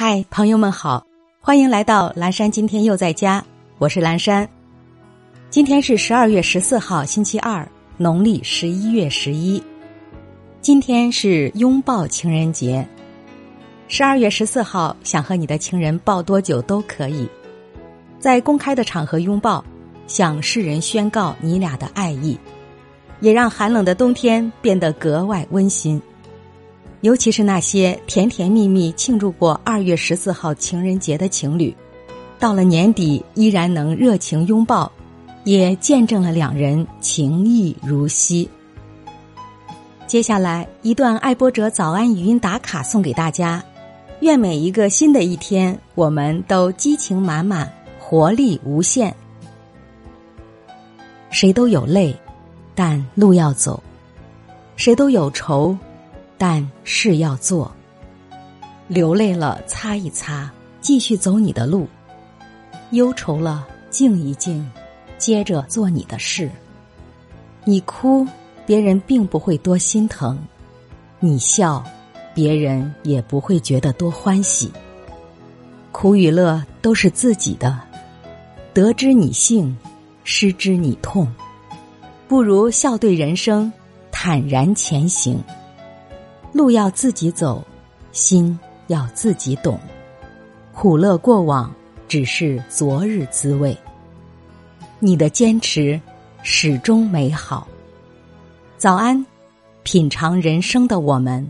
嗨，朋友们好，欢迎来到蓝山。今天又在家，我是蓝山。今天是十二月十四号，星期二，农历十一月十一。今天是拥抱情人节。十二月十四号，想和你的情人抱多久都可以，在公开的场合拥抱，向世人宣告你俩的爱意，也让寒冷的冬天变得格外温馨。尤其是那些甜甜蜜蜜庆祝过二月十四号情人节的情侣，到了年底依然能热情拥抱，也见证了两人情谊如昔。接下来一段爱播者早安语音打卡送给大家，愿每一个新的一天，我们都激情满满，活力无限。谁都有泪，但路要走；谁都有愁。但事要做，流泪了擦一擦，继续走你的路；忧愁了静一静，接着做你的事。你哭，别人并不会多心疼；你笑，别人也不会觉得多欢喜。苦与乐都是自己的，得之你幸，失之你痛。不如笑对人生，坦然前行。路要自己走，心要自己懂。苦乐过往，只是昨日滋味。你的坚持始终美好。早安，品尝人生的我们。